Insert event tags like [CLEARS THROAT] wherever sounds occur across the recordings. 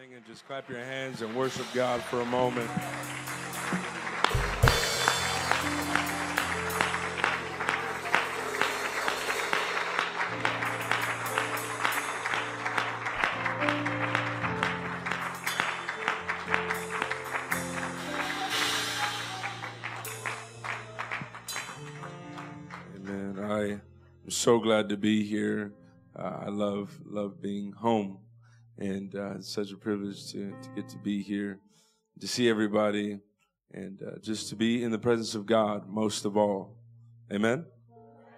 and just clap your hands and worship God for a moment. Amen. I am so glad to be here. Uh, I love love being home, and uh, it's such a privilege to, to get to be here, to see everybody, and uh, just to be in the presence of God most of all. Amen.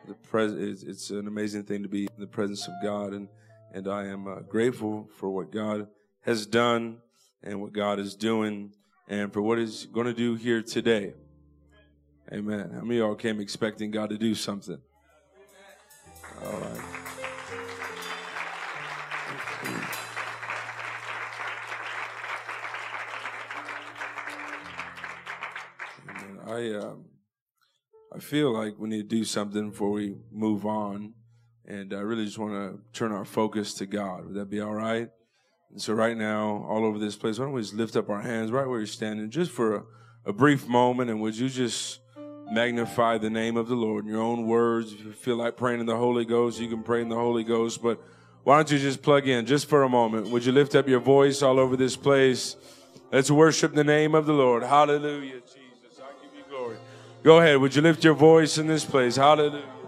The pres- it's, it's an amazing thing to be in the presence of God, and and I am uh, grateful for what God has done and what God is doing, and for what He's going to do here today. Amen. How many of y'all came expecting God to do something? All right. I um, I feel like we need to do something before we move on, and I really just want to turn our focus to God. Would that be all right? And so right now, all over this place, why don't we just lift up our hands right where you're standing, just for a, a brief moment, and would you just magnify the name of the Lord in your own words? If you feel like praying in the Holy Ghost, you can pray in the Holy Ghost, but why don't you just plug in just for a moment? Would you lift up your voice all over this place? Let's worship the name of the Lord. Hallelujah, Go ahead. Would you lift your voice in this place? Hallelujah.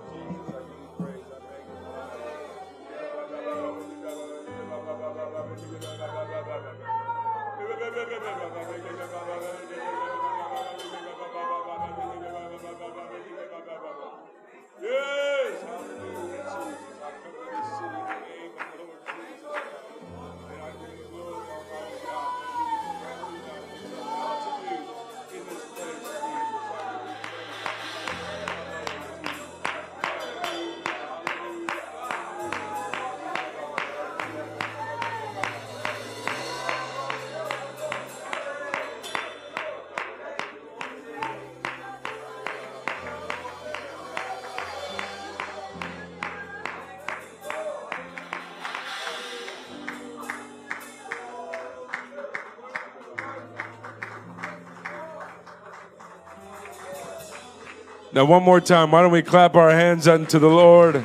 Now, one more time, why don't we clap our hands unto the Lord?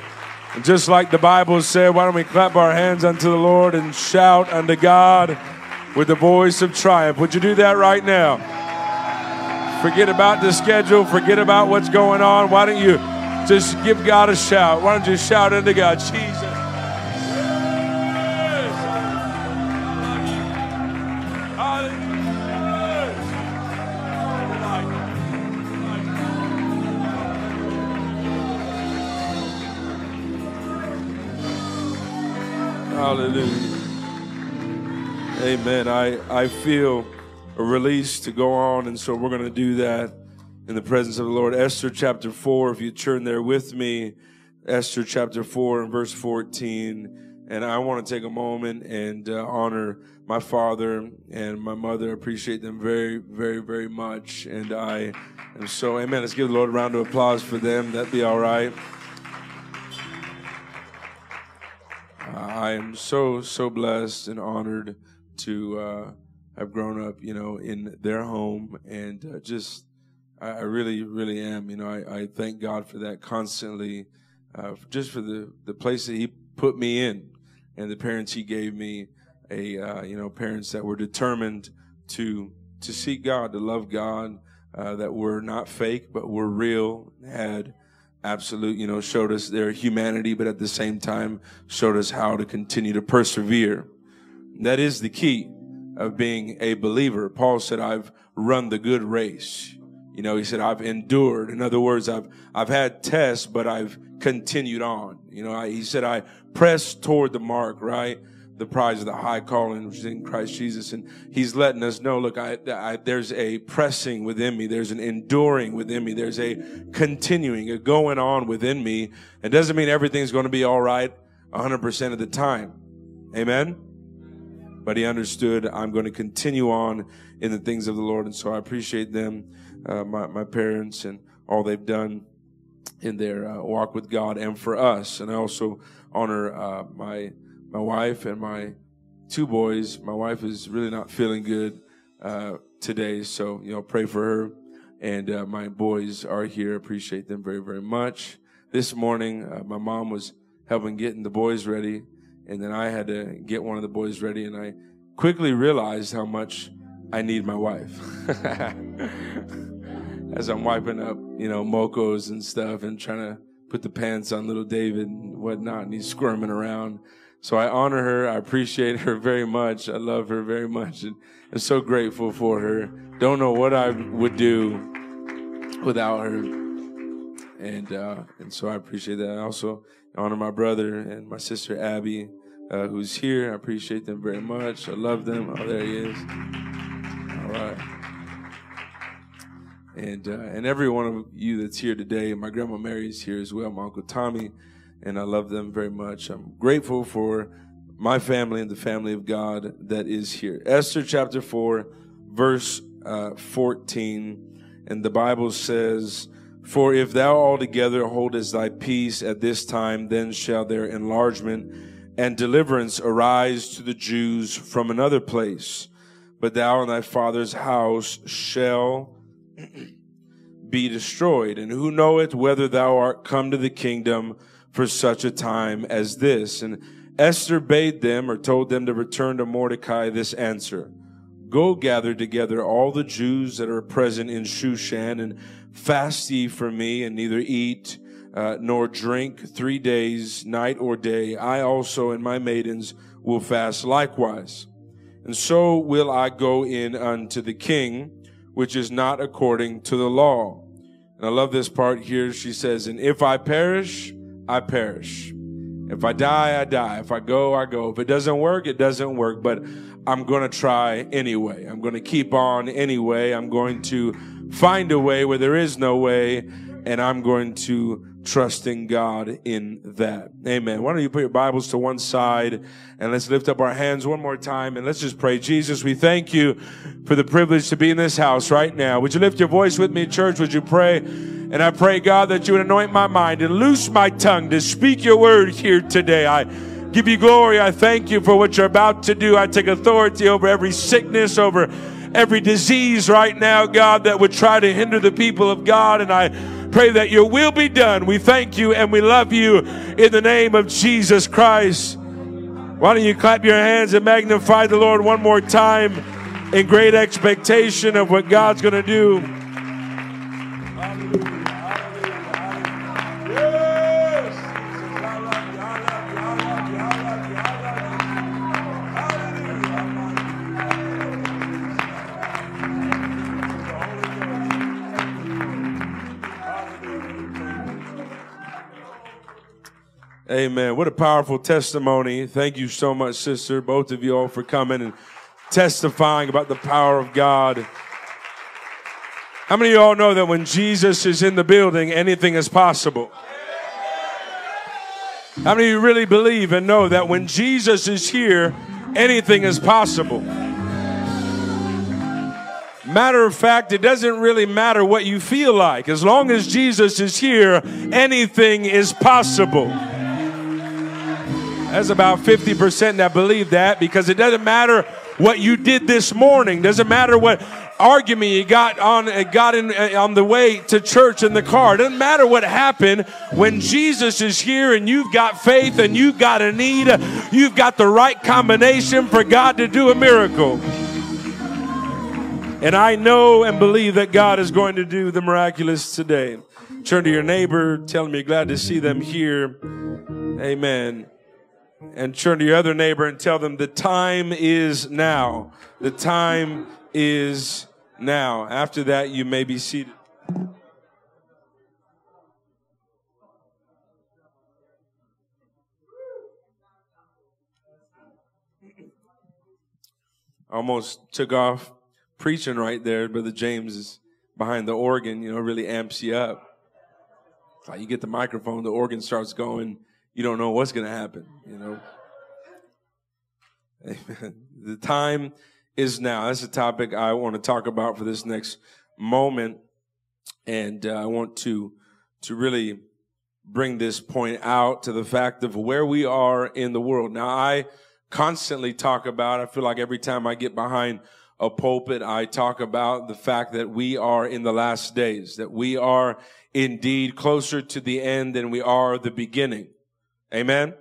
And just like the Bible said, why don't we clap our hands unto the Lord and shout unto God with the voice of triumph? Would you do that right now? Forget about the schedule, forget about what's going on. Why don't you just give God a shout? Why don't you shout unto God, Jesus? Hallelujah. Amen. I, I feel a release to go on, and so we're going to do that in the presence of the Lord. Esther chapter 4, if you turn there with me, Esther chapter 4 and verse 14. And I want to take a moment and uh, honor my father and my mother. I appreciate them very, very, very much. And I am so, amen. Let's give the Lord a round of applause for them. That'd be all right. I am so so blessed and honored to uh, have grown up, you know, in their home, and uh, just I, I really really am. You know, I, I thank God for that constantly, uh, just for the the place that He put me in, and the parents He gave me, a uh, you know parents that were determined to to seek God, to love God, uh, that were not fake but were real, had absolute, you know, showed us their humanity, but at the same time showed us how to continue to persevere. That is the key of being a believer. Paul said, I've run the good race. You know, he said, I've endured. In other words, I've, I've had tests, but I've continued on. You know, I, he said, I pressed toward the mark, right? The prize of the high calling which is in Christ Jesus. And he's letting us know, look, I, I, there's a pressing within me. There's an enduring within me. There's a continuing, a going on within me. It doesn't mean everything's going to be all right 100% of the time. Amen. But he understood I'm going to continue on in the things of the Lord. And so I appreciate them, uh, my, my parents and all they've done in their uh, walk with God and for us. And I also honor uh, my my wife and my two boys. My wife is really not feeling good uh, today, so you know, pray for her. And uh, my boys are here. Appreciate them very, very much. This morning, uh, my mom was helping getting the boys ready, and then I had to get one of the boys ready, and I quickly realized how much I need my wife. [LAUGHS] As I'm wiping up, you know, mocos and stuff, and trying to put the pants on little David and whatnot, and he's squirming around. So I honor her. I appreciate her very much. I love her very much, and I'm so grateful for her. Don't know what I would do without her, and uh, and so I appreciate that. I also honor my brother and my sister Abby, uh, who's here. I appreciate them very much. I love them. Oh, there he is. All right and uh, and every one of you that's here today. My grandma Mary is here as well. My uncle Tommy, and I love them very much. I'm grateful for my family and the family of God that is here. Esther chapter four, verse uh, fourteen, and the Bible says. For if thou altogether holdest thy peace at this time, then shall their enlargement and deliverance arise to the Jews from another place. But thou and thy father's house shall [CLEARS THROAT] be destroyed. And who knoweth whether thou art come to the kingdom for such a time as this? And Esther bade them or told them to return to Mordecai this answer. Go gather together all the Jews that are present in Shushan and fast ye for me and neither eat uh, nor drink three days, night or day. I also and my maidens will fast likewise. And so will I go in unto the king which is not according to the law. And I love this part here. She says, And if I perish, I perish. If I die, I die. If I go, I go. If it doesn't work, it doesn't work. But I'm going to try anyway. I'm going to keep on anyway. I'm going to find a way where there is no way. And I'm going to trusting God in that. Amen. Why don't you put your Bibles to one side and let's lift up our hands one more time and let's just pray. Jesus, we thank you for the privilege to be in this house right now. Would you lift your voice with me, church? Would you pray? And I pray, God, that you would anoint my mind and loose my tongue to speak your word here today. I give you glory. I thank you for what you're about to do. I take authority over every sickness, over every disease right now, God, that would try to hinder the people of God. And I Pray that your will be done. We thank you and we love you in the name of Jesus Christ. Why don't you clap your hands and magnify the Lord one more time in great expectation of what God's going to do? Amen. What a powerful testimony. Thank you so much, sister, both of you all for coming and testifying about the power of God. How many of you all know that when Jesus is in the building, anything is possible? How many of you really believe and know that when Jesus is here, anything is possible? Matter of fact, it doesn't really matter what you feel like. As long as Jesus is here, anything is possible. That's about 50% that believe that because it doesn't matter what you did this morning. Doesn't matter what argument you got on got in uh, on the way to church in the car. Doesn't matter what happened when Jesus is here and you've got faith and you've got a need. You've got the right combination for God to do a miracle. And I know and believe that God is going to do the miraculous today. Turn to your neighbor, tell them you're glad to see them here. Amen and turn to your other neighbor and tell them the time is now. The time is now. After that, you may be seated. Almost took off preaching right there. Brother James is behind the organ, you know, really amps you up. Like you get the microphone, the organ starts going you don't know what's going to happen, you know. Amen. The time is now. That's a topic I want to talk about for this next moment. And uh, I want to, to really bring this point out to the fact of where we are in the world. Now, I constantly talk about. I feel like every time I get behind a pulpit, I talk about the fact that we are in the last days, that we are indeed closer to the end than we are the beginning. Amen.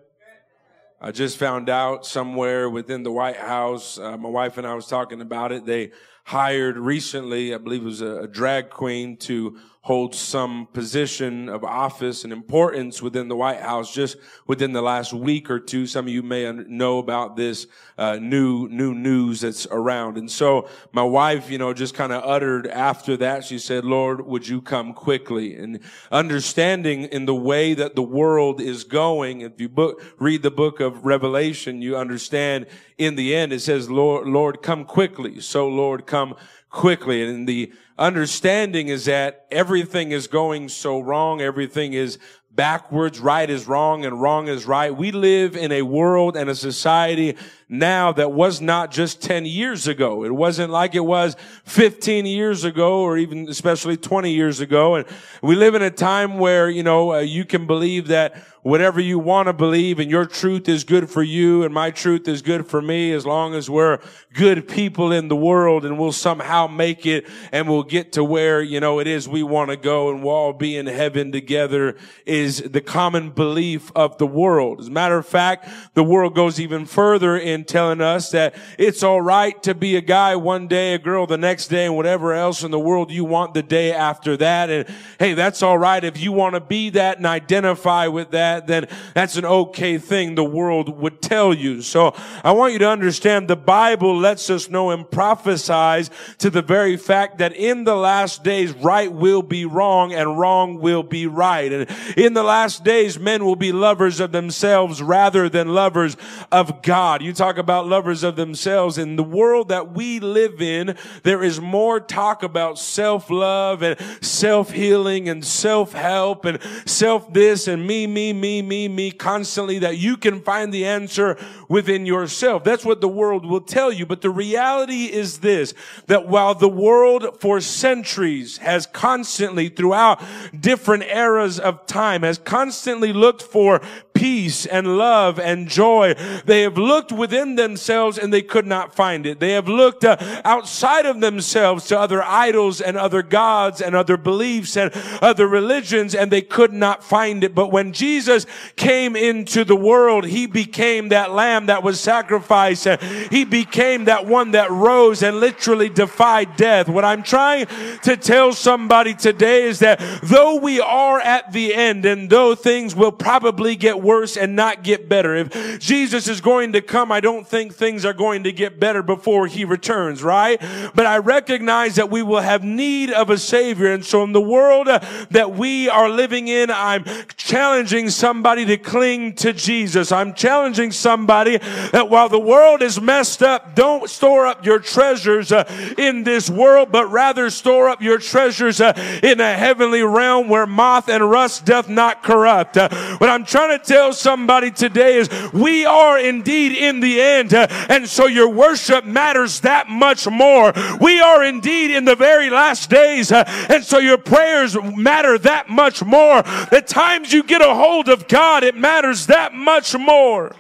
I just found out somewhere within the White House, uh, my wife and I was talking about it. They hired recently, I believe it was a, a drag queen to holds some position of office and importance within the White House just within the last week or two. Some of you may know about this uh, new new news that's around. And so my wife, you know, just kind of uttered after that. She said, "Lord, would you come quickly?" And understanding in the way that the world is going. If you book, read the book of Revelation, you understand. In the end, it says, "Lord, Lord, come quickly." So, Lord, come quickly. And in the understanding is that everything is going so wrong. Everything is backwards. Right is wrong and wrong is right. We live in a world and a society now that was not just 10 years ago. It wasn't like it was 15 years ago or even especially 20 years ago. And we live in a time where, you know, uh, you can believe that whatever you want to believe and your truth is good for you and my truth is good for me as long as we're good people in the world and we'll somehow make it and we'll get to where, you know, it is we want to go and we'll all be in heaven together is the common belief of the world. As a matter of fact, the world goes even further in telling us that it's all right to be a guy one day, a girl the next day and whatever else in the world you want the day after that. And hey, that's all right. If you want to be that and identify with that, that, then that's an okay thing the world would tell you. So I want you to understand the Bible lets us know and prophesies to the very fact that in the last days, right will be wrong and wrong will be right. And in the last days, men will be lovers of themselves rather than lovers of God. You talk about lovers of themselves in the world that we live in. There is more talk about self-love and self-healing and self-help and self this and me, me, me, me, me me constantly that you can find the answer within yourself. That's what the world will tell you. But the reality is this, that while the world for centuries has constantly throughout different eras of time has constantly looked for peace and love and joy. They have looked within themselves and they could not find it. They have looked uh, outside of themselves to other idols and other gods and other beliefs and other religions and they could not find it. But when Jesus came into the world, he became that lamb that was sacrificed. He became that one that rose and literally defied death. What I'm trying to tell somebody today is that though we are at the end and though things will probably get worse and not get better. If Jesus is going to come, I don't think things are going to get better before he returns, right? But I recognize that we will have need of a savior. And so in the world uh, that we are living in, I'm challenging somebody to cling to Jesus. I'm challenging somebody that while the world is messed up, don't store up your treasures uh, in this world, but rather store up your treasures uh, in a heavenly realm where moth and rust doth not corrupt. Uh, what I'm trying to tell tell somebody today is we are indeed in the end. Uh, and so your worship matters that much more. We are indeed in the very last days. Uh, and so your prayers matter that much more. The times you get a hold of God, it matters that much more.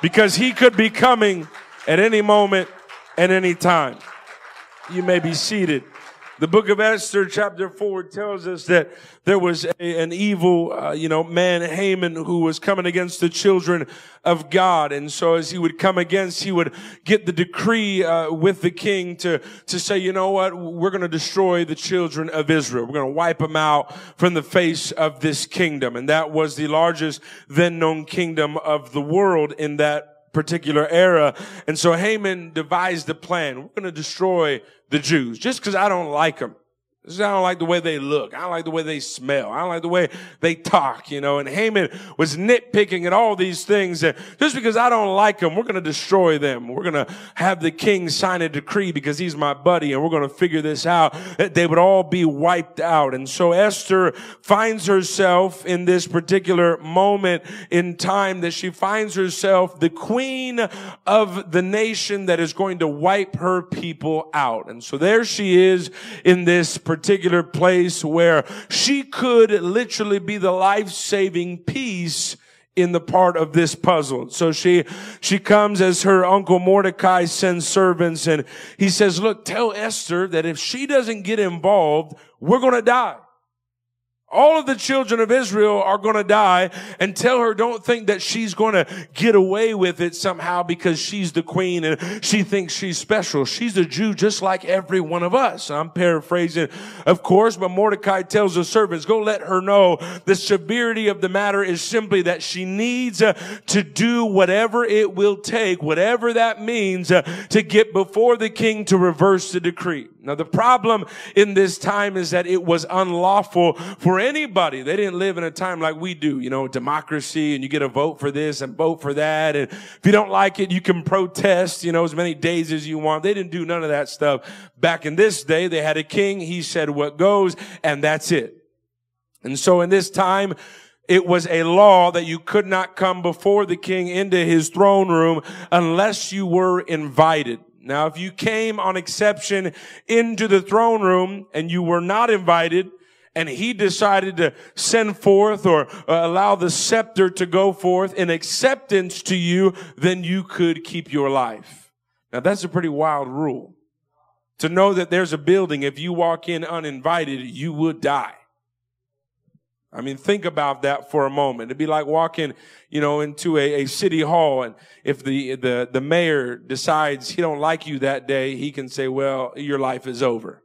Because he could be coming at any moment, at any time. You may be seated. The book of Esther, chapter 4, tells us that there was a, an evil, uh, you know, man, Haman, who was coming against the children of God. And so as he would come against, he would get the decree uh, with the king to, to say, you know what, we're going to destroy the children of Israel. We're going to wipe them out from the face of this kingdom. And that was the largest then known kingdom of the world in that particular era. And so Haman devised a plan. We're going to destroy the Jews just because I don't like them. I don't like the way they look. I don't like the way they smell. I don't like the way they talk, you know. And Haman was nitpicking at all these things. And just because I don't like them, we're going to destroy them. We're going to have the king sign a decree because he's my buddy and we're going to figure this out that they would all be wiped out. And so Esther finds herself in this particular moment in time that she finds herself the queen of the nation that is going to wipe her people out. And so there she is in this particular place where she could literally be the life-saving piece in the part of this puzzle. So she, she comes as her uncle Mordecai sends servants and he says, look, tell Esther that if she doesn't get involved, we're going to die. All of the children of Israel are going to die and tell her don't think that she's going to get away with it somehow because she's the queen and she thinks she's special. She's a Jew just like every one of us. I'm paraphrasing, of course, but Mordecai tells the servants, go let her know the severity of the matter is simply that she needs uh, to do whatever it will take, whatever that means uh, to get before the king to reverse the decree. Now the problem in this time is that it was unlawful for anybody. They didn't live in a time like we do, you know, democracy and you get a vote for this and vote for that. And if you don't like it, you can protest, you know, as many days as you want. They didn't do none of that stuff. Back in this day, they had a king. He said what goes and that's it. And so in this time, it was a law that you could not come before the king into his throne room unless you were invited. Now, if you came on exception into the throne room and you were not invited, and he decided to send forth or uh, allow the scepter to go forth in acceptance to you, then you could keep your life. Now that's a pretty wild rule. To know that there's a building, if you walk in uninvited, you would die. I mean, think about that for a moment. It'd be like walking, you know, into a, a city hall and if the, the, the mayor decides he don't like you that day, he can say, well, your life is over.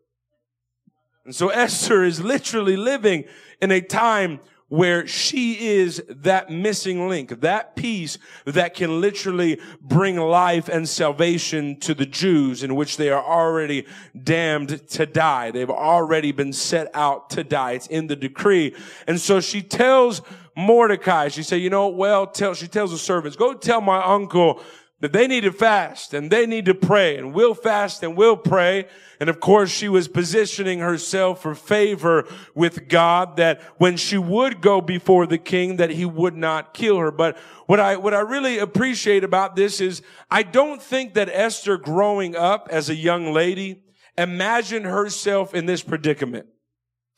And so Esther is literally living in a time where she is that missing link, that piece that can literally bring life and salvation to the Jews in which they are already damned to die. They've already been set out to die. It's in the decree. And so she tells Mordecai, she said, you know, well, tell, she tells the servants, go tell my uncle that they need to fast and they need to pray and we'll fast and we'll pray. And of course, she was positioning herself for favor with God that when she would go before the king, that he would not kill her. But what I, what I really appreciate about this is I don't think that Esther growing up as a young lady imagined herself in this predicament.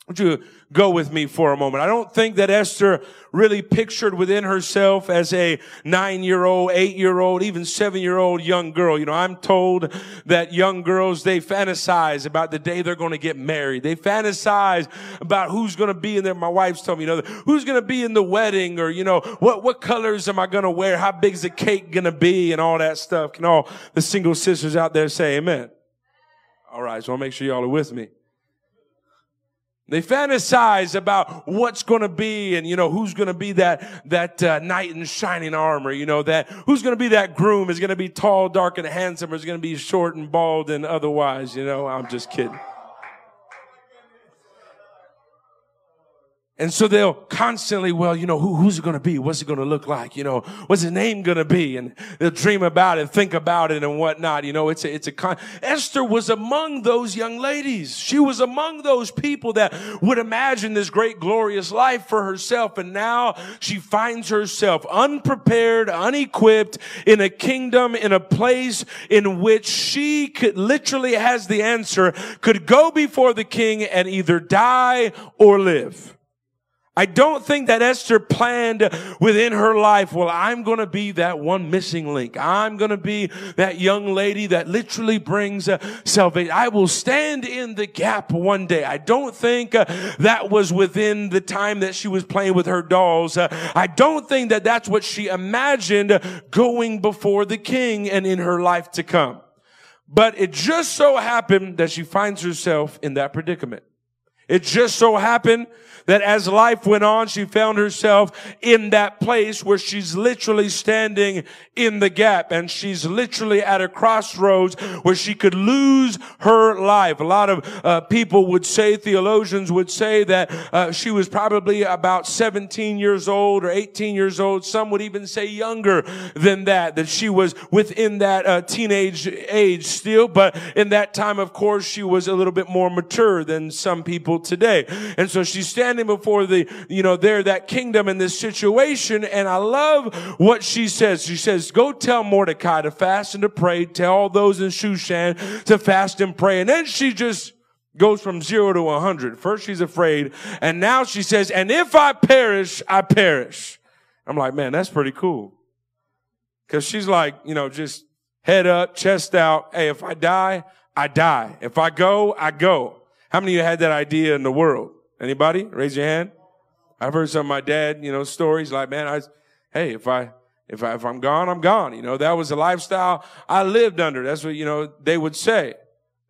Would you go with me for a moment? I don't think that Esther really pictured within herself as a nine-year-old, eight-year-old, even seven-year-old young girl. You know, I'm told that young girls, they fantasize about the day they're going to get married. They fantasize about who's going to be in there. My wife's told me, you know, who's going to be in the wedding or, you know, what, what colors am I going to wear? How big's the cake going to be and all that stuff. Can all the single sisters out there say amen? All right. So I'll make sure y'all are with me. They fantasize about what's going to be and, you know, who's going to be that, that uh, knight in shining armor, you know, that who's going to be that groom is going to be tall, dark, and handsome or is going to be short and bald and otherwise, you know, I'm just kidding. And so they'll constantly, well, you know, who, who's it going to be? What's it going to look like? You know, what's his name going to be? And they'll dream about it, think about it and whatnot. You know, it's a, it's a con- Esther was among those young ladies. She was among those people that would imagine this great glorious life for herself. And now she finds herself unprepared, unequipped in a kingdom, in a place in which she could literally has the answer, could go before the king and either die or live. I don't think that Esther planned within her life, well, I'm going to be that one missing link. I'm going to be that young lady that literally brings uh, salvation. I will stand in the gap one day. I don't think uh, that was within the time that she was playing with her dolls. Uh, I don't think that that's what she imagined going before the king and in her life to come. But it just so happened that she finds herself in that predicament. It just so happened that as life went on, she found herself in that place where she's literally standing in the gap and she's literally at a crossroads where she could lose her life. A lot of uh, people would say, theologians would say that uh, she was probably about 17 years old or 18 years old. Some would even say younger than that, that she was within that uh, teenage age still. But in that time, of course, she was a little bit more mature than some people today. And so she's standing before the, you know, there, that kingdom in this situation. And I love what she says. She says, go tell Mordecai to fast and to pray. Tell all those in Shushan to fast and pray. And then she just goes from zero to a hundred. First she's afraid. And now she says, and if I perish, I perish. I'm like, man, that's pretty cool. Cause she's like, you know, just head up, chest out. Hey, if I die, I die. If I go, I go. How many of you had that idea in the world? Anybody? Raise your hand. I've heard some of my dad, you know, stories like, man, I, hey, if I, if I, if I'm gone, I'm gone. You know, that was the lifestyle I lived under. That's what, you know, they would say.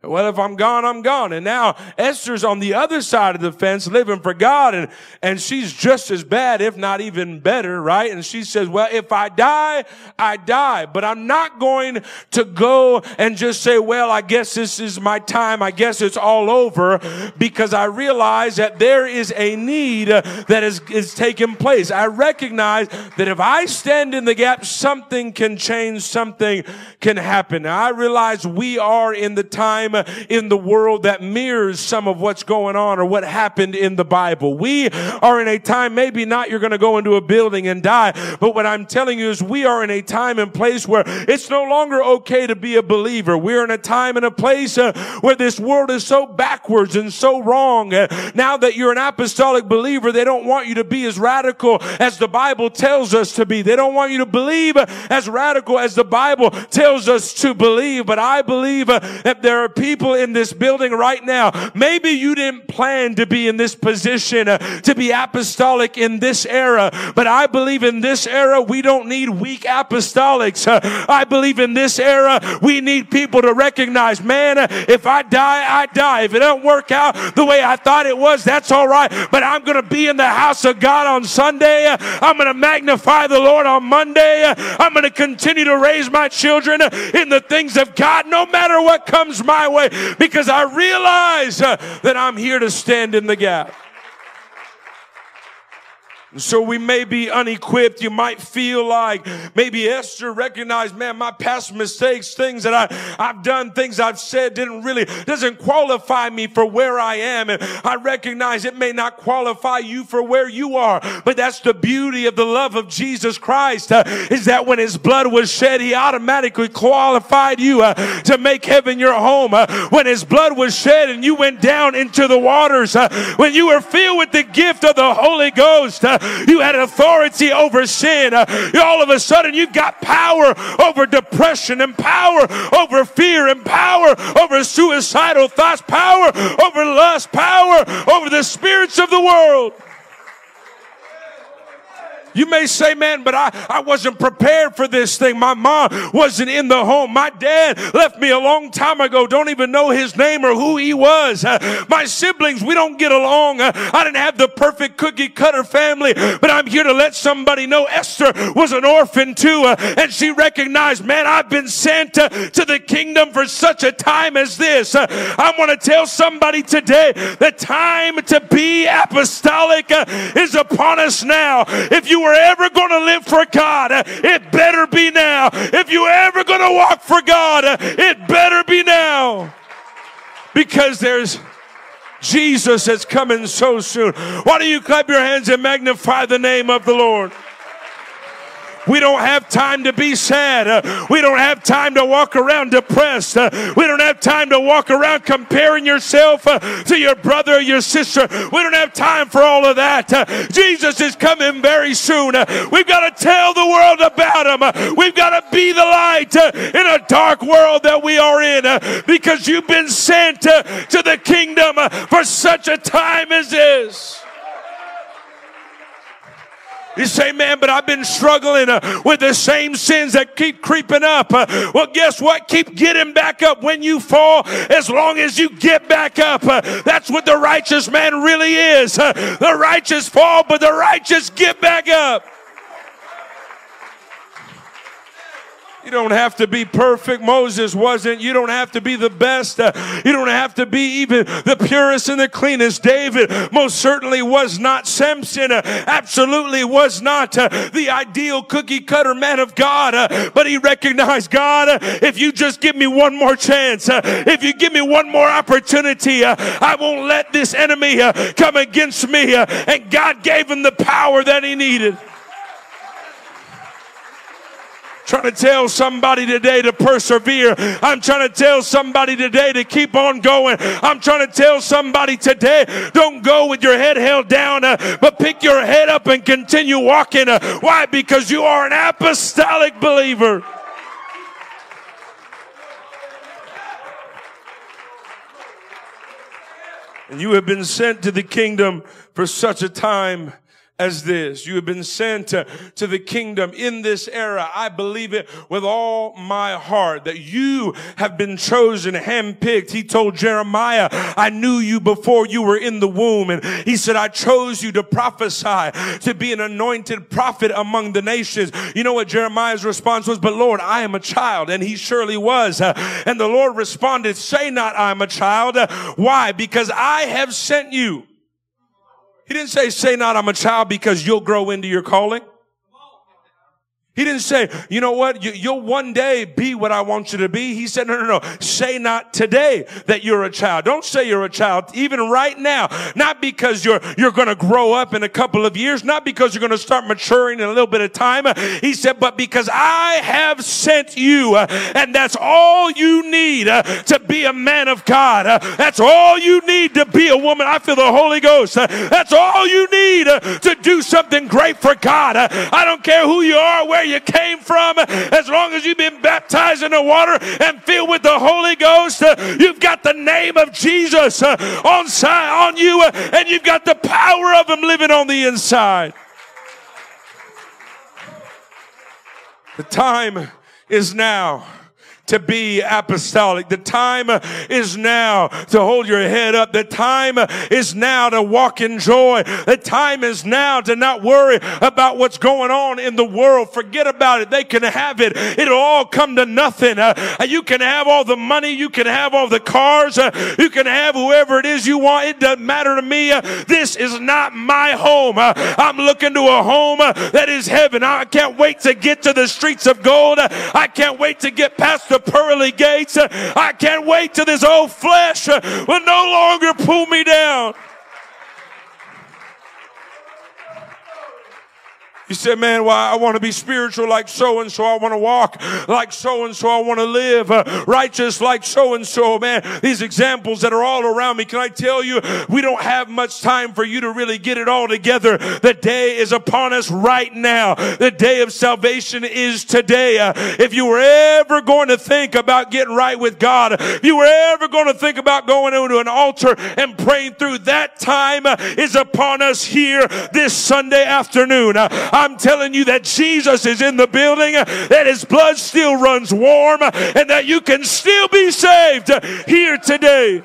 Well, if I'm gone, I'm gone. And now Esther's on the other side of the fence living for God and, and she's just as bad, if not even better, right? And she says, well, if I die, I die, but I'm not going to go and just say, well, I guess this is my time. I guess it's all over because I realize that there is a need that is, is taking place. I recognize that if I stand in the gap, something can change, something can happen. Now, I realize we are in the time time in the world that mirrors some of what's going on or what happened in the Bible. We are in a time, maybe not you're going to go into a building and die, but what I'm telling you is we are in a time and place where it's no longer okay to be a believer. We're in a time and a place uh, where this world is so backwards and so wrong. Uh, now that you're an apostolic believer, they don't want you to be as radical as the Bible tells us to be. They don't want you to believe as radical as the Bible tells us to believe. But I believe uh, that there are people in this building right now. Maybe you didn't plan to be in this position, uh, to be apostolic in this era, but I believe in this era we don't need weak apostolics. Uh, I believe in this era we need people to recognize, man, uh, if I die, I die. If it don't work out the way I thought it was, that's all right. But I'm going to be in the house of God on Sunday. I'm going to magnify the Lord on Monday. I'm going to continue to raise my children in the things of God, no matter what comes my way because I realize uh, that I'm here to stand in the gap. So we may be unequipped. You might feel like maybe Esther recognized, man, my past mistakes, things that I, I've done, things I've said didn't really, doesn't qualify me for where I am. And I recognize it may not qualify you for where you are, but that's the beauty of the love of Jesus Christ, uh, is that when his blood was shed, he automatically qualified you uh, to make heaven your home. Uh, when his blood was shed and you went down into the waters, uh, when you were filled with the gift of the Holy Ghost, uh, you had authority over sin. All of a sudden, you've got power over depression and power over fear and power over suicidal thoughts, power over lust, power over the spirits of the world. You may say, man, but I, I wasn't prepared for this thing. My mom wasn't in the home. My dad left me a long time ago. Don't even know his name or who he was. Uh, my siblings, we don't get along. Uh, I didn't have the perfect cookie cutter family, but I'm here to let somebody know Esther was an orphan too. Uh, and she recognized, man, I've been sent to the kingdom for such a time as this. Uh, I want to tell somebody today the time to be apostolic uh, is upon us now. If you were ever going to live for God, it better be now. If you're ever going to walk for God, it better be now. Because there's Jesus that's coming so soon. Why don't you clap your hands and magnify the name of the Lord? We don't have time to be sad. Uh, we don't have time to walk around depressed. Uh, we don't have time to walk around comparing yourself uh, to your brother or your sister. We don't have time for all of that. Uh, Jesus is coming very soon. Uh, we've got to tell the world about him. Uh, we've got to be the light in a dark world that we are in because you've been sent to the kingdom for such a time as this. You say, man, but I've been struggling uh, with the same sins that keep creeping up. Uh, well, guess what? Keep getting back up when you fall as long as you get back up. Uh, that's what the righteous man really is. Uh, the righteous fall, but the righteous get back up. You don't have to be perfect. Moses wasn't. You don't have to be the best. Uh, you don't have to be even the purest and the cleanest. David most certainly was not. Samson uh, absolutely was not uh, the ideal cookie cutter man of God. But he recognized God, if you just give me one more chance, if you give me one more opportunity, I won't let this enemy come against me. and God gave him the power that he needed. Trying to tell somebody today to persevere. I'm trying to tell somebody today to keep on going. I'm trying to tell somebody today, don't go with your head held down, uh, but pick your head up and continue walking. Uh, why? Because you are an apostolic believer. And you have been sent to the kingdom for such a time as this. You have been sent to, to, the kingdom in this era. I believe it with all my heart that you have been chosen, handpicked. He told Jeremiah, I knew you before you were in the womb. And he said, I chose you to prophesy, to be an anointed prophet among the nations. You know what Jeremiah's response was? But Lord, I am a child. And he surely was. And the Lord responded, say not I'm a child. Why? Because I have sent you. He didn't say, say not I'm a child because you'll grow into your calling. He didn't say, you know what, you, will one day be what I want you to be. He said, no, no, no, say not today that you're a child. Don't say you're a child, even right now. Not because you're, you're going to grow up in a couple of years, not because you're going to start maturing in a little bit of time. He said, but because I have sent you, and that's all you need uh, to be a man of God. Uh, that's all you need to be a woman. I feel the Holy Ghost. Uh, that's all you need to do something great for God. I don't care who you are, where you came from, as long as you've been baptized in the water and filled with the Holy Ghost, uh, you've got the name of Jesus uh, on, on you, uh, and you've got the power of Him living on the inside. The time is now to be apostolic. The time is now to hold your head up. The time is now to walk in joy. The time is now to not worry about what's going on in the world. Forget about it. They can have it. It'll all come to nothing. Uh, you can have all the money. You can have all the cars. Uh, you can have whoever it is you want. It doesn't matter to me. Uh, this is not my home. Uh, I'm looking to a home uh, that is heaven. I can't wait to get to the streets of gold. I can't wait to get past the the pearly gates. I can't wait till this old flesh will no longer pull me down. You said, man, why I want to be spiritual like so and so. I want to walk like so and so. I want to live uh, righteous like so and so. Man, these examples that are all around me. Can I tell you, we don't have much time for you to really get it all together. The day is upon us right now. The day of salvation is today. Uh, if you were ever going to think about getting right with God, if you were ever going to think about going into an altar and praying through, that time uh, is upon us here this Sunday afternoon. Uh, I'm telling you that Jesus is in the building, that his blood still runs warm, and that you can still be saved here today.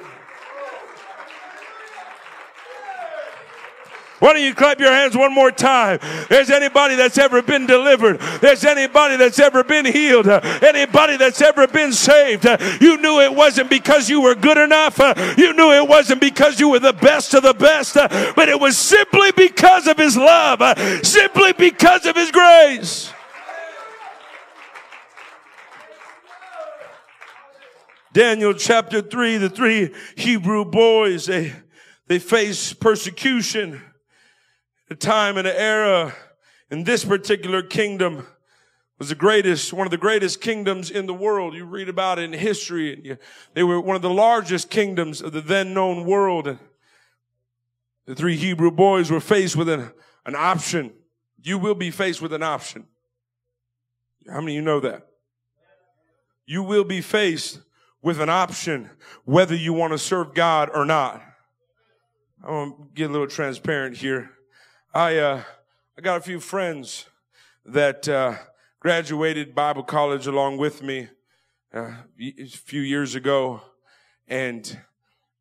Why don't you clap your hands one more time? There's anybody that's ever been delivered. There's anybody that's ever been healed. Anybody that's ever been saved. You knew it wasn't because you were good enough. You knew it wasn't because you were the best of the best, but it was simply because of His love, simply because of His grace. Daniel chapter 3, the three Hebrew boys, they, they face persecution the time and the era in this particular kingdom was the greatest, one of the greatest kingdoms in the world. You read about it in history. And you, they were one of the largest kingdoms of the then known world. And the three Hebrew boys were faced with an, an option. You will be faced with an option. How many of you know that? You will be faced with an option whether you want to serve God or not. I'm going to get a little transparent here. I uh, I got a few friends that uh, graduated Bible college along with me uh, a few years ago, and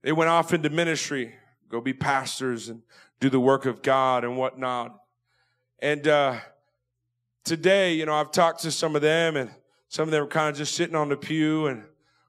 they went off into ministry, go be pastors and do the work of God and whatnot. And uh, today, you know, I've talked to some of them, and some of them were kind of just sitting on the pew, and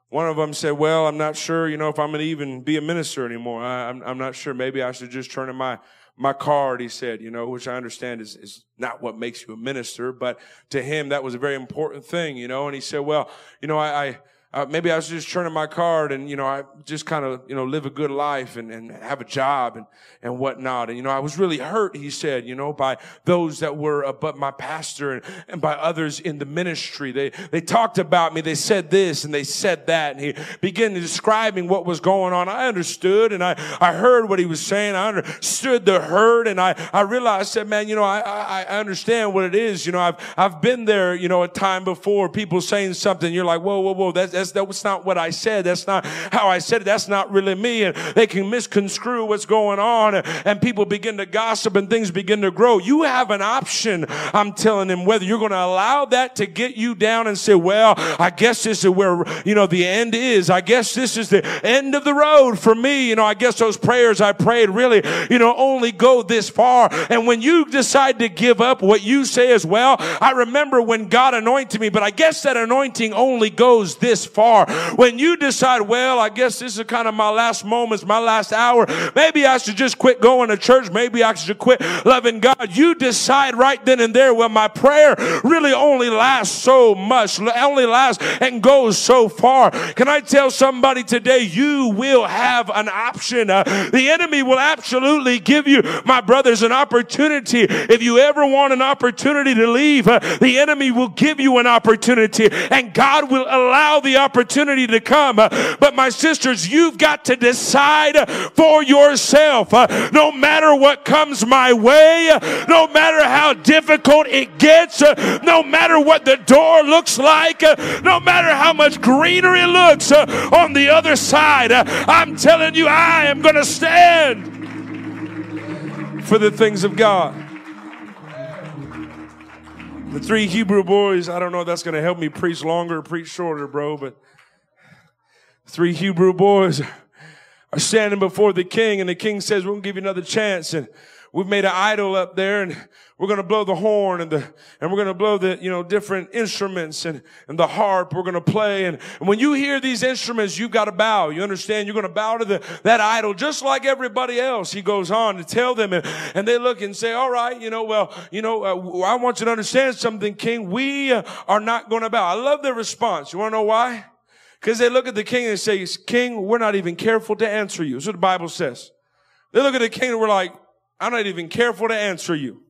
one of them said, "Well, I'm not sure, you know, if I'm going to even be a minister anymore. I, I'm, I'm not sure. Maybe I should just turn in my." My card, he said, you know, which I understand is, is not what makes you a minister, but to him, that was a very important thing, you know, and he said, well, you know, I, I, uh, maybe I was just turning my card and, you know, I just kind of, you know, live a good life and, and have a job and, and whatnot. And, you know, I was really hurt, he said, you know, by those that were, but my pastor and, and by others in the ministry. They, they talked about me. They said this and they said that. And he began describing what was going on. I understood and I, I heard what he was saying. I understood the hurt and I, I realized, said, man, you know, I, I, I understand what it is. You know, I've, I've been there, you know, a time before people saying something. You're like, whoa, whoa, whoa, that's, that's, that's not what I said. That's not how I said it. That's not really me. And they can misconstrue what's going on and people begin to gossip and things begin to grow. You have an option. I'm telling them whether you're going to allow that to get you down and say, well, I guess this is where, you know, the end is. I guess this is the end of the road for me. You know, I guess those prayers I prayed really, you know, only go this far. And when you decide to give up what you say as well, I remember when God anointed me, but I guess that anointing only goes this far. When you decide, well, I guess this is kind of my last moments, my last hour. Maybe I should just quit going to church. Maybe I should quit loving God. You decide right then and there, well, my prayer really only lasts so much, only lasts and goes so far. Can I tell somebody today, you will have an option. Uh, the enemy will absolutely give you, my brothers, an opportunity. If you ever want an opportunity to leave, uh, the enemy will give you an opportunity and God will allow the opportunity to come. Uh, but my sisters, you've got to decide for yourself. Uh, no matter what comes my way, uh, no matter how difficult it gets, no matter what the door looks like, no matter how much greener it looks on the other side, I'm telling you, I am going to stand for the things of God. The three Hebrew boys, I don't know if that's going to help me preach longer or preach shorter, bro, but three Hebrew boys are standing before the king, and the king says, We're going to give you another chance. And we've made an idol up there, and we're going to blow the horn and the, and we're going to blow the, you know, different instruments and, and the harp we're going to play. And, and when you hear these instruments, you've got to bow. You understand? You're going to bow to the, that idol just like everybody else. He goes on to tell them and, and they look and say, all right, you know, well, you know, uh, I want you to understand something, King. We uh, are not going to bow. I love their response. You want to know why? Because they look at the king and say, King, we're not even careful to answer you. That's what the Bible says. They look at the king and we're like, I'm not even careful to answer you.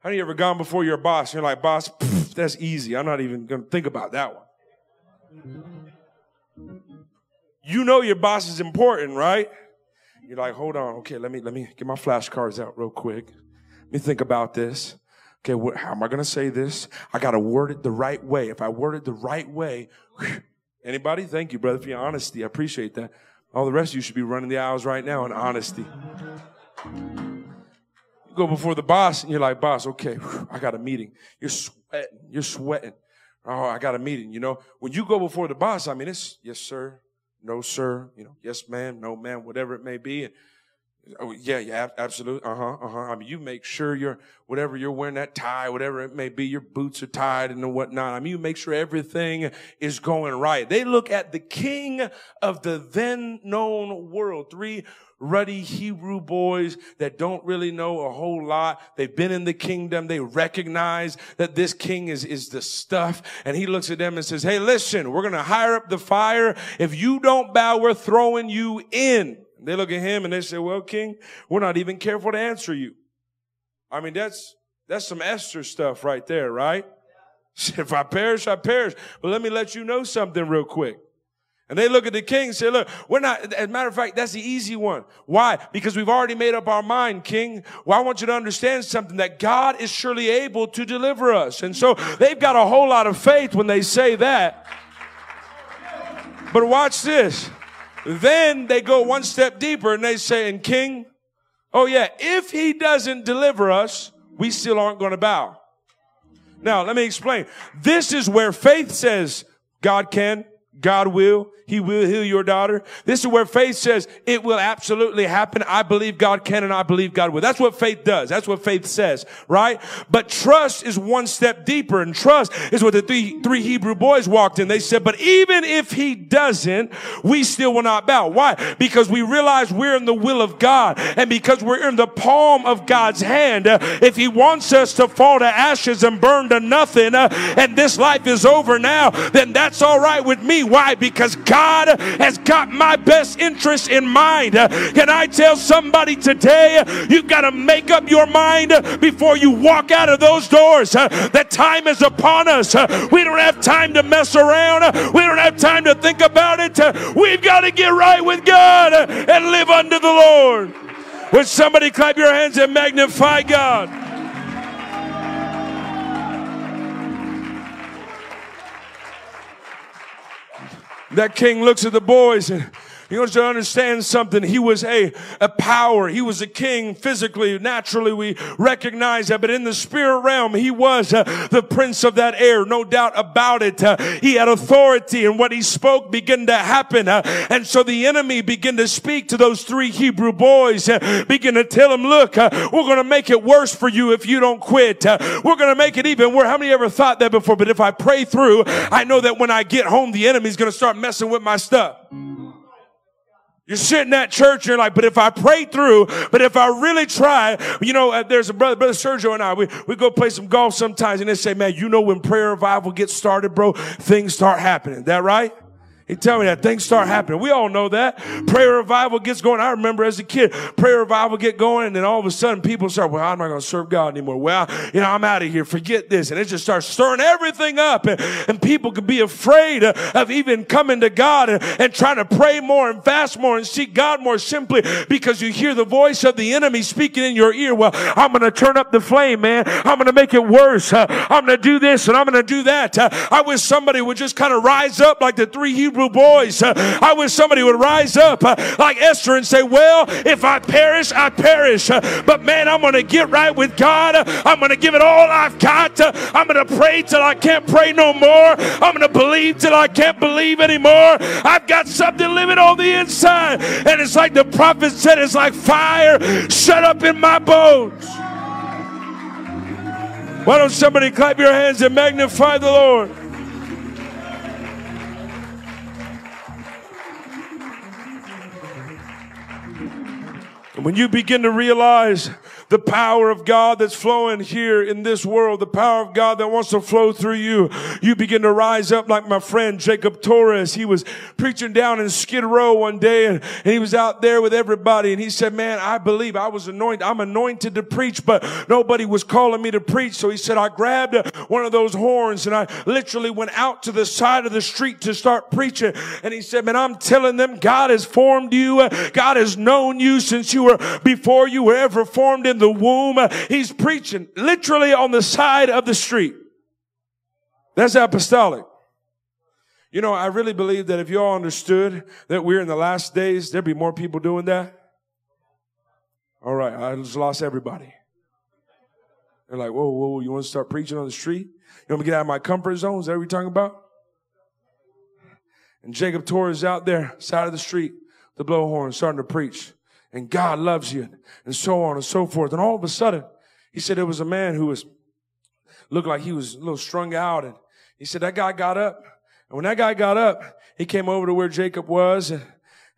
Have you ever gone before your boss you're like, boss, pff, that's easy. I'm not even going to think about that one. You know your boss is important, right? You're like, hold on. Okay, let me, let me get my flashcards out real quick. Let me think about this. Okay, how am I going to say this? I got to word it the right way. If I word it the right way, whew, Anybody? Thank you, brother, for your honesty. I appreciate that. All the rest of you should be running the aisles right now in honesty. Go before the boss and you're like, boss, okay, I got a meeting. You're sweating. You're sweating. Oh, I got a meeting. You know, when you go before the boss, I mean, it's yes, sir, no, sir, you know, yes, ma'am, no, ma'am, whatever it may be. And Oh, yeah, yeah, absolutely. Uh huh, uh huh. I mean, you make sure you're, whatever you're wearing, that tie, whatever it may be, your boots are tied and whatnot. I mean, you make sure everything is going right. They look at the king of the then known world. Three ruddy Hebrew boys that don't really know a whole lot. They've been in the kingdom. They recognize that this king is, is the stuff. And he looks at them and says, Hey, listen, we're going to hire up the fire. If you don't bow, we're throwing you in. They look at him and they say, well, king, we're not even careful to answer you. I mean, that's, that's some Esther stuff right there, right? [LAUGHS] If I perish, I perish. But let me let you know something real quick. And they look at the king and say, look, we're not, as a matter of fact, that's the easy one. Why? Because we've already made up our mind, king. Well, I want you to understand something that God is surely able to deliver us. And so they've got a whole lot of faith when they say that. But watch this. Then they go one step deeper and they say, and king, oh yeah, if he doesn't deliver us, we still aren't going to bow. Now, let me explain. This is where faith says God can, God will, he will heal your daughter. This is where faith says it will absolutely happen. I believe God can and I believe God will. That's what faith does. That's what faith says, right? But trust is one step deeper and trust is what the three, three Hebrew boys walked in. They said, but even if he doesn't, we still will not bow. Why? Because we realize we're in the will of God and because we're in the palm of God's hand. Uh, if he wants us to fall to ashes and burn to nothing uh, and this life is over now, then that's all right with me. Why? Because God has got my best interest in mind. Can I tell somebody today, you've got to make up your mind before you walk out of those doors. That time is upon us. We don't have time to mess around. We don't have time to think about it. We've got to get right with God and live under the Lord. Would somebody clap your hands and magnify God? That king looks at the boys and he wants to understand something. He was a, a power. He was a king physically, naturally. We recognize that. But in the spirit realm, he was uh, the prince of that air. No doubt about it. Uh, he had authority and what he spoke began to happen. Uh, and so the enemy began to speak to those three Hebrew boys, uh, begin to tell them, look, uh, we're going to make it worse for you if you don't quit. Uh, we're going to make it even worse. How many ever thought that before? But if I pray through, I know that when I get home, the enemy's going to start messing with my stuff. You're sitting at church you're like, but if I pray through, but if I really try, you know, uh, there's a brother, brother Sergio and I, we, we go play some golf sometimes and they say, man, you know, when prayer revival gets started, bro, things start happening. That right? He tell me that things start happening. We all know that. Prayer revival gets going. I remember as a kid, prayer revival get going, and then all of a sudden people start, well, I'm not going to serve God anymore. Well, you know, I'm out of here. Forget this. And it just starts stirring everything up. And, and people could be afraid of even coming to God and, and trying to pray more and fast more and seek God more simply because you hear the voice of the enemy speaking in your ear. Well, I'm going to turn up the flame, man. I'm going to make it worse. Uh, I'm going to do this and I'm going to do that. Uh, I wish somebody would just kind of rise up like the three Hebrew Hebrew boys. Uh, I wish somebody would rise up uh, like Esther and say, Well, if I perish, I perish. Uh, but man, I'm going to get right with God. Uh, I'm going to give it all I've got. I'm going to pray till I can't pray no more. I'm going to believe till I can't believe anymore. I've got something living on the inside. And it's like the prophet said, it's like fire shut up in my bones. Why don't somebody clap your hands and magnify the Lord? When you begin to realize the power of God that's flowing here in this world, the power of God that wants to flow through you. You begin to rise up like my friend Jacob Torres. He was preaching down in Skid Row one day and, and he was out there with everybody and he said, man, I believe I was anointed. I'm anointed to preach, but nobody was calling me to preach. So he said, I grabbed one of those horns and I literally went out to the side of the street to start preaching. And he said, man, I'm telling them God has formed you. God has known you since you were before you were ever formed in in the womb. He's preaching literally on the side of the street. That's apostolic. You know, I really believe that if you all understood that we're in the last days, there'd be more people doing that. All right, I just lost everybody. They're like, whoa, whoa, you want to start preaching on the street? You want me to get out of my comfort zone? Is that what you're talking about? And Jacob Torres out there, side of the street, the blowhorn, starting to preach and God loves you and so on and so forth. And all of a sudden, he said there was a man who was, looked like he was a little strung out. And he said that guy got up. And when that guy got up, he came over to where Jacob was and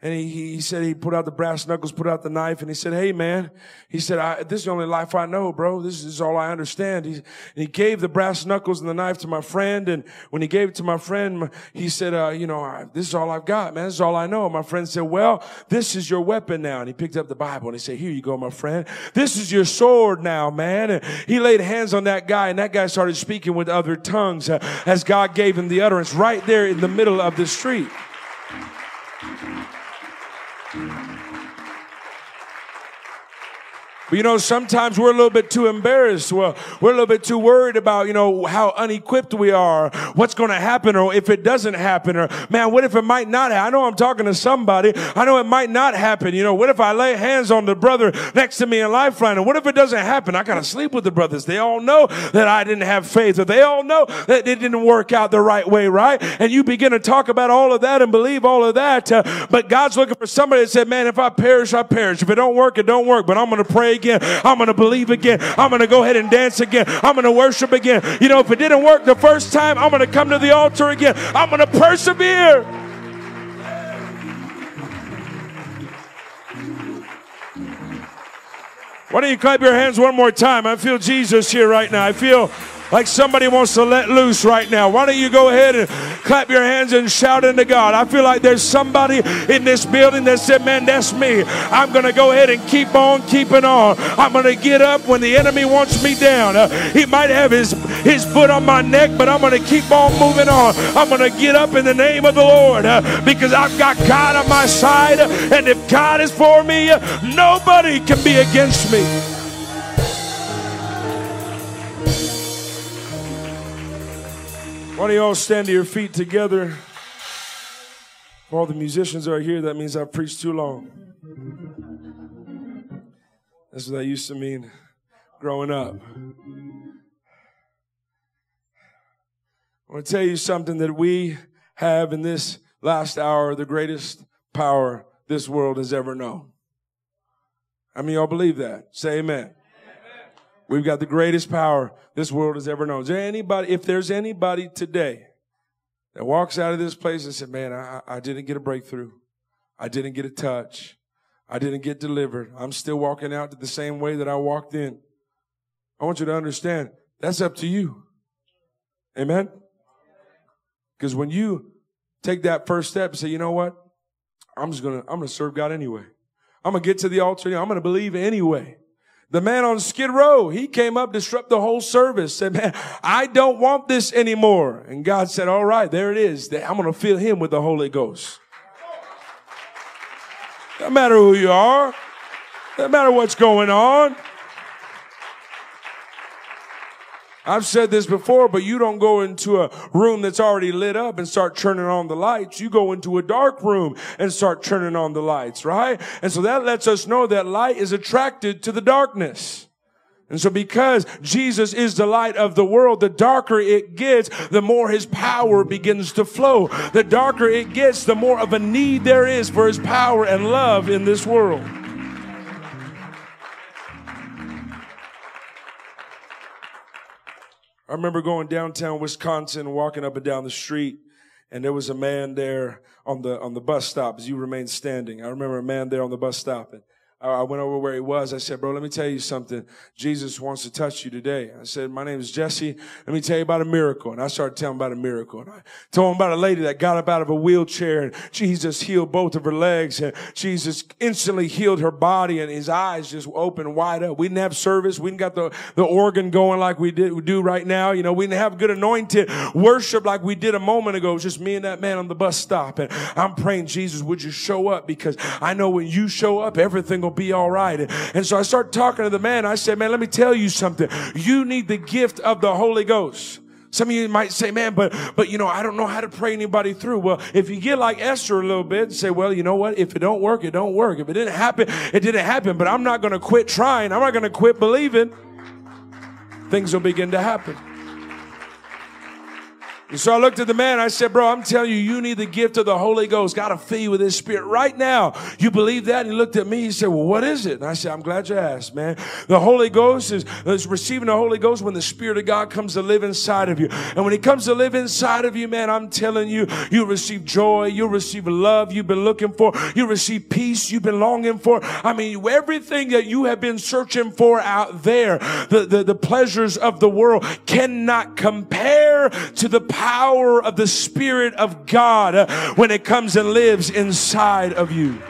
and he, he said he put out the brass knuckles, put out the knife, and he said, Hey man, he said, this is the only life I know, bro. This is all I understand. He, he gave the brass knuckles and the knife to my friend. And when he gave it to my friend, he said, uh, you know, this is all I've got, man. This is all I know. my friend said, well, this is your weapon now. And he picked up the Bible and he said, here you go, my friend. This is your sword now, man. And he laid hands on that guy and that guy started speaking with other tongues uh, as God gave him the utterance right there in the middle of the street. But you know, sometimes we're a little bit too embarrassed. Well, we're a little bit too worried about, you know, how unequipped we are, what's going to happen, or if it doesn't happen, or man, what if it might not happen? I know I'm talking to somebody. I know it might not happen. You know, what if I lay hands on the brother next to me in Lifeline? And what if it doesn't happen? I got to sleep with the brothers. They all know that I didn't have faith, or they all know that it didn't work out the right way, right? And you begin to talk about all of that and believe all of that. Uh, but God's looking for somebody that said, man, if I perish, I perish. If it don't work, it don't work. But I'm going to pray again. I'm going to believe again. I'm going to go ahead and dance again. I'm going to worship again. You know, if it didn't work the first time, I'm going to come to the altar again. I'm going to persevere. Why don't you clap your hands one more time? I feel Jesus here right now. I feel like somebody wants to let loose right now. Why don't you go ahead and Clap your hands and shout into God. I feel like there's somebody in this building that said, Man, that's me. I'm going to go ahead and keep on keeping on. I'm going to get up when the enemy wants me down. Uh, he might have his, his foot on my neck, but I'm going to keep on moving on. I'm going to get up in the name of the Lord uh, because I've got God on my side. And if God is for me, uh, nobody can be against me. Why don't you all stand to your feet together? All the musicians are here, that means I've preached too long. That's what that used to mean growing up. I want to tell you something that we have in this last hour, the greatest power this world has ever known. I mean, y'all believe that? Say amen. We've got the greatest power this world has ever known. Is there anybody, if there's anybody today that walks out of this place and said, man, I, I didn't get a breakthrough. I didn't get a touch. I didn't get delivered. I'm still walking out the same way that I walked in. I want you to understand that's up to you. Amen. Because when you take that first step and say, you know what? I'm just gonna, I'm gonna serve God anyway. I'm gonna get to the altar. I'm gonna believe anyway. The man on Skid Row, he came up, disrupt the whole service, said, man, I don't want this anymore. And God said, all right, there it is. I'm going to fill him with the Holy Ghost. No matter who you are, no matter what's going on. I've said this before, but you don't go into a room that's already lit up and start turning on the lights. You go into a dark room and start turning on the lights, right? And so that lets us know that light is attracted to the darkness. And so because Jesus is the light of the world, the darker it gets, the more his power begins to flow. The darker it gets, the more of a need there is for his power and love in this world. I remember going downtown Wisconsin, walking up and down the street, and there was a man there on the on the bus stop as you remained standing. I remember a man there on the bus stop, and I went over where he was. I said, bro, let me tell you something. Jesus wants to touch you today. I said, my name is Jesse. Let me tell you about a miracle. And I started telling about a miracle. And I told him about a lady that got up out of a wheelchair and Jesus healed both of her legs and Jesus instantly healed her body and his eyes just opened wide up. We didn't have service. We didn't got the, the organ going like we did, we do right now. You know, we didn't have good anointed worship like we did a moment ago. It was just me and that man on the bus stop. And I'm praying, Jesus, would you show up? Because I know when you show up, everything will be all right. And so I start talking to the man. I said, man, let me tell you something. You need the gift of the Holy Ghost. Some of you might say, man, but, but, you know, I don't know how to pray anybody through. Well, if you get like Esther a little bit and say, well, you know what? If it don't work, it don't work. If it didn't happen, it didn't happen, but I'm not going to quit trying. I'm not going to quit believing. Things will begin to happen. And so I looked at the man. I said, bro, I'm telling you, you need the gift of the Holy Ghost. Got to fill you with his spirit right now. You believe that? And he looked at me. He said, well, what is it? And I said, I'm glad you asked, man. The Holy Ghost is, is receiving the Holy Ghost when the Spirit of God comes to live inside of you. And when he comes to live inside of you, man, I'm telling you, you receive joy. You receive love you've been looking for. You receive peace you've been longing for. I mean, everything that you have been searching for out there, the, the, the pleasures of the world cannot compare to the power of the Spirit of God when it comes and lives inside of you.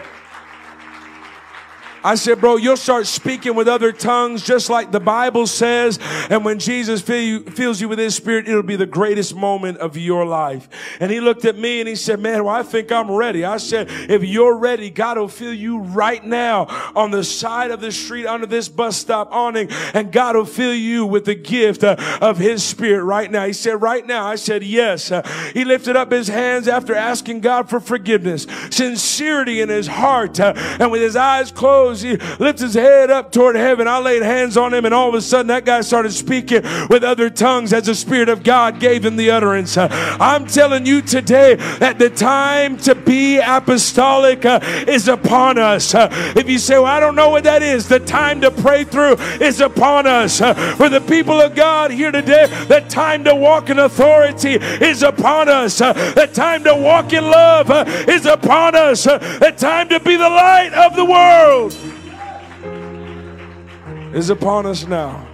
I said, bro, you'll start speaking with other tongues just like the Bible says. And when Jesus fill you, fills you with his spirit, it'll be the greatest moment of your life. And he looked at me and he said, man, well, I think I'm ready. I said, if you're ready, God will fill you right now on the side of the street under this bus stop awning and God will fill you with the gift uh, of his spirit right now. He said, right now. I said, yes. Uh, he lifted up his hands after asking God for forgiveness, sincerity in his heart, uh, and with his eyes closed, he lifts his head up toward heaven. I laid hands on him, and all of a sudden, that guy started speaking with other tongues as the Spirit of God gave him the utterance. I'm telling you today that the time to be apostolic uh, is upon us. Uh, if you say, Well, I don't know what that is, the time to pray through is upon us. Uh, for the people of God here today, the time to walk in authority is upon us. The time to walk in love is upon us. The time to be the light of the world is upon us now.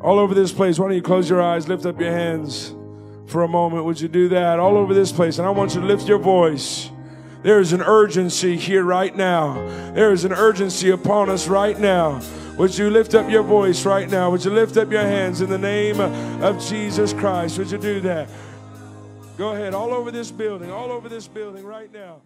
All over this place, why don't you close your eyes, lift up your hands. for a moment. Would you do that all over this place? And I want you to lift your voice. There is an urgency here right now. There is an urgency upon us right now. Would you lift up your voice right now? Would you lift up your hands in the name of Jesus Christ? Would you do that? Go ahead, all over this building, all over this building right now.